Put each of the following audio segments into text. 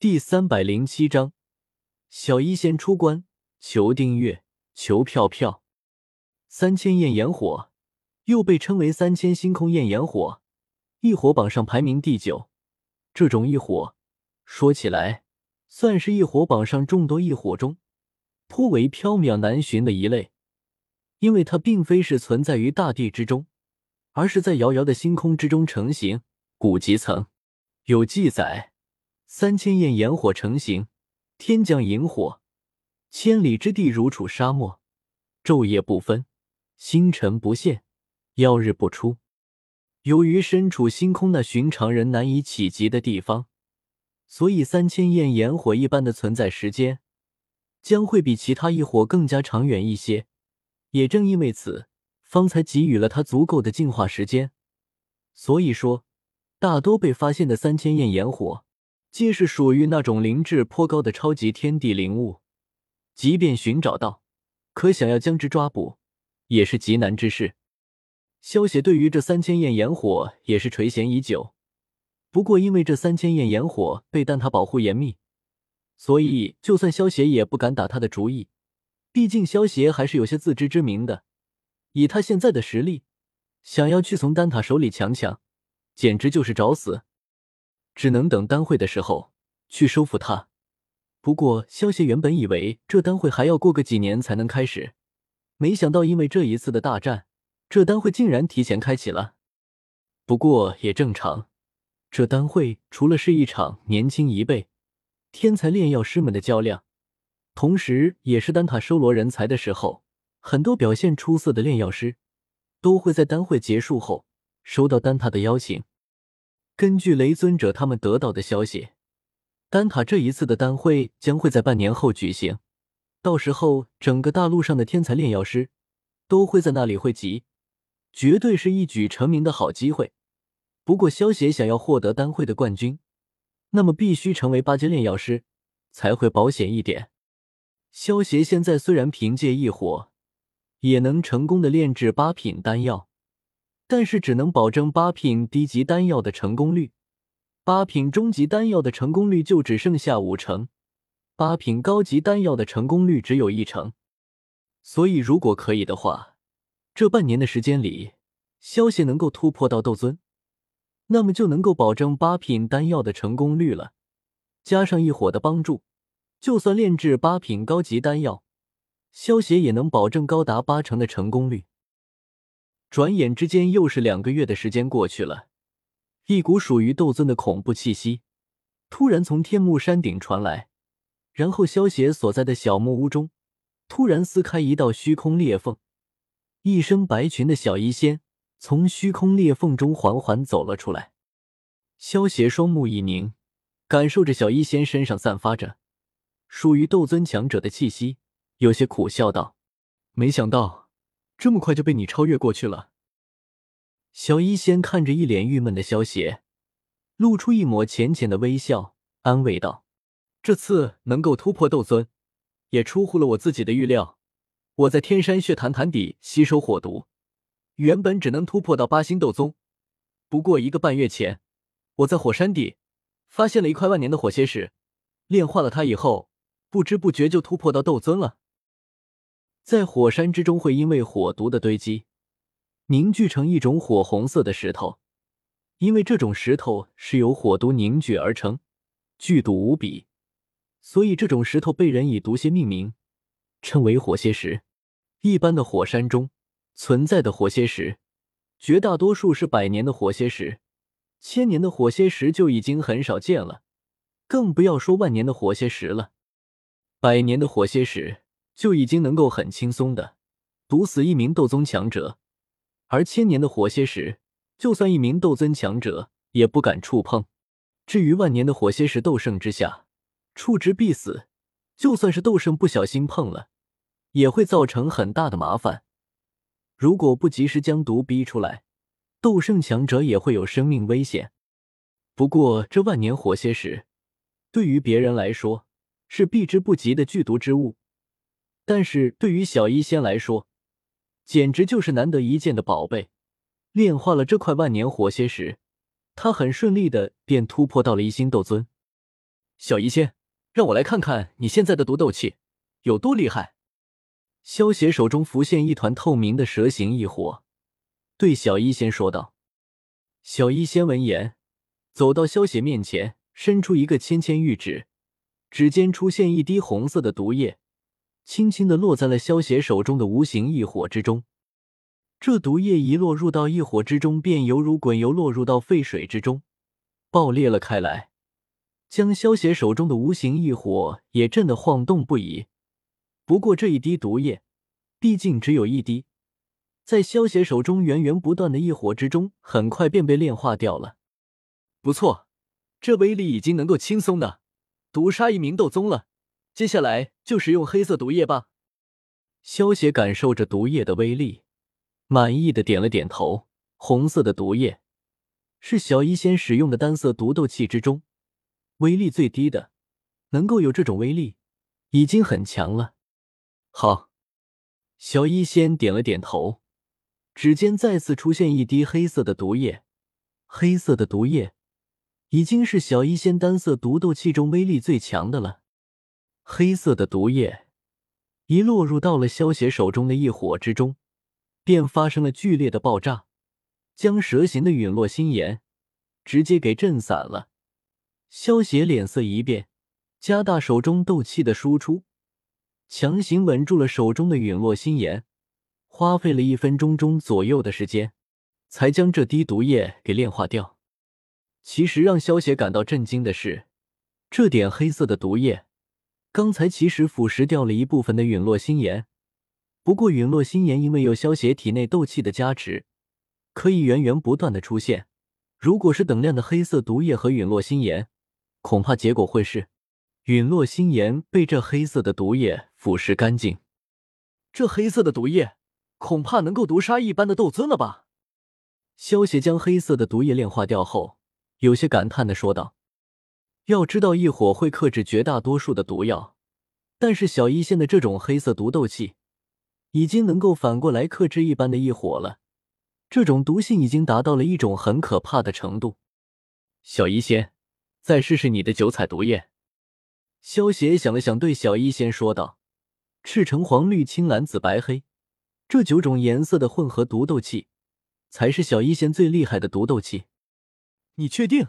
第三百零七章，小医仙出关，求订阅，求票票。三千焰炎火，又被称为三千星空焰炎火，异火榜上排名第九。这种异火，说起来算是异火榜上众多异火中颇为缥缈难寻的一类，因为它并非是存在于大地之中，而是在遥遥的星空之中成型。古籍层有记载。三千焰炎火成型，天降萤火，千里之地如处沙漠，昼夜不分，星辰不现，曜日不出。由于身处星空那寻常人难以企及的地方，所以三千焰炎火一般的存在时间将会比其他异火更加长远一些。也正因为此，方才给予了它足够的进化时间。所以说，大多被发现的三千焰炎火。皆是属于那种灵智颇高的超级天地灵物，即便寻找到，可想要将之抓捕，也是极难之事。萧协对于这三千焰炎火也是垂涎已久，不过因为这三千焰炎火被丹塔保护严密，所以就算萧协也不敢打他的主意。毕竟萧协还是有些自知之明的，以他现在的实力，想要去从丹塔手里强抢，简直就是找死。只能等丹会的时候去收复他。不过，萧协原本以为这丹会还要过个几年才能开始，没想到因为这一次的大战，这丹会竟然提前开启了。不过也正常，这丹会除了是一场年轻一辈天才炼药师们的较量，同时也是丹塔收罗人才的时候，很多表现出色的炼药师都会在丹会结束后收到丹塔的邀请。根据雷尊者他们得到的消息，丹塔这一次的丹会将会在半年后举行，到时候整个大陆上的天才炼药师都会在那里汇集，绝对是一举成名的好机会。不过，萧协想要获得丹会的冠军，那么必须成为八阶炼药师才会保险一点。萧协现在虽然凭借异火也能成功的炼制八品丹药。但是只能保证八品低级丹药的成功率，八品中级丹药的成功率就只剩下五成，八品高级丹药的成功率只有一成。所以如果可以的话，这半年的时间里，萧协能够突破到斗尊，那么就能够保证八品丹药的成功率了。加上一伙的帮助，就算炼制八品高级丹药，萧协也能保证高达八成的成功率。转眼之间，又是两个月的时间过去了。一股属于斗尊的恐怖气息突然从天幕山顶传来，然后萧邪所在的小木屋中突然撕开一道虚空裂缝，一身白裙的小医仙从虚空裂缝中缓缓走了出来。萧邪双目一凝，感受着小医仙身上散发着属于斗尊强者的气息，有些苦笑道：“没想到。”这么快就被你超越过去了。小医仙看着一脸郁闷的萧邪，露出一抹浅浅的微笑，安慰道：“这次能够突破斗尊，也出乎了我自己的预料。我在天山血潭潭底吸收火毒，原本只能突破到八星斗宗。不过一个半月前，我在火山底发现了一块万年的火蝎石，炼化了它以后，不知不觉就突破到斗尊了。”在火山之中，会因为火毒的堆积，凝聚成一种火红色的石头。因为这种石头是由火毒凝聚而成，剧毒无比，所以这种石头被人以毒蝎命名，称为火蝎石。一般的火山中存在的火蝎石，绝大多数是百年的火蝎石，千年的火蝎石就已经很少见了，更不要说万年的火蝎石了。百年的火蝎石。就已经能够很轻松的毒死一名斗宗强者，而千年的火蝎石，就算一名斗尊强者也不敢触碰。至于万年的火蝎石，斗圣之下触之必死，就算是斗圣不小心碰了，也会造成很大的麻烦。如果不及时将毒逼出来，斗圣强者也会有生命危险。不过这万年火蝎石，对于别人来说是避之不及的剧毒之物。但是对于小医仙来说，简直就是难得一见的宝贝。炼化了这块万年火蝎石，他很顺利的便突破到了一星斗尊。小医仙，让我来看看你现在的毒斗气有多厉害。萧邪手中浮现一团透明的蛇形异火，对小医仙说道。小医仙闻言，走到萧邪面前，伸出一个纤纤玉指，指尖出现一滴红色的毒液，轻轻的落在了萧邪手中的无形异火之中。这毒液一落入到异火之中，便犹如滚油落入到沸水之中，爆裂了开来，将萧邪手中的无形异火也震得晃动不已。不过这一滴毒液，毕竟只有一滴。在萧邪手中源源不断的异火之中，很快便被炼化掉了。不错，这威力已经能够轻松的毒杀一名斗宗了。接下来就使用黑色毒液吧。萧邪感受着毒液的威力，满意的点了点头。红色的毒液是小医仙使用的单色毒斗气之中威力最低的，能够有这种威力，已经很强了。好，小医仙点了点头。指尖再次出现一滴黑色的毒液，黑色的毒液已经是小医仙单色毒斗气中威力最强的了。黑色的毒液一落入到了萧邪手中的异火之中，便发生了剧烈的爆炸，将蛇形的陨落心炎直接给震散了。萧邪脸色一变，加大手中斗气的输出，强行稳住了手中的陨落心炎。花费了一分钟钟左右的时间，才将这滴毒液给炼化掉。其实让萧邪感到震惊的是，这点黑色的毒液，刚才其实腐蚀掉了一部分的陨落心炎。不过陨落心炎因为有萧邪体内斗气的加持，可以源源不断的出现。如果是等量的黑色毒液和陨落心炎，恐怕结果会是陨落心炎被这黑色的毒液腐蚀干净。这黑色的毒液。恐怕能够毒杀一般的斗尊了吧？萧邪将黑色的毒液炼化掉后，有些感叹的说道：“要知道，异火会克制绝大多数的毒药，但是小医仙的这种黑色毒斗气，已经能够反过来克制一般的异火了。这种毒性已经达到了一种很可怕的程度。”小医仙，再试试你的九彩毒液。萧邪想了想，对小医仙说道：“赤橙黄绿青蓝紫白黑。”这九种颜色的混合毒斗气，才是小医仙最厉害的毒斗气。你确定？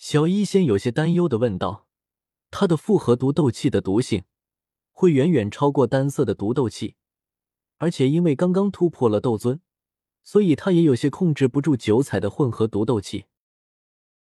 小医仙有些担忧的问道。他的复合毒斗气的毒性会远远超过单色的毒斗气，而且因为刚刚突破了斗尊，所以他也有些控制不住九彩的混合毒斗气。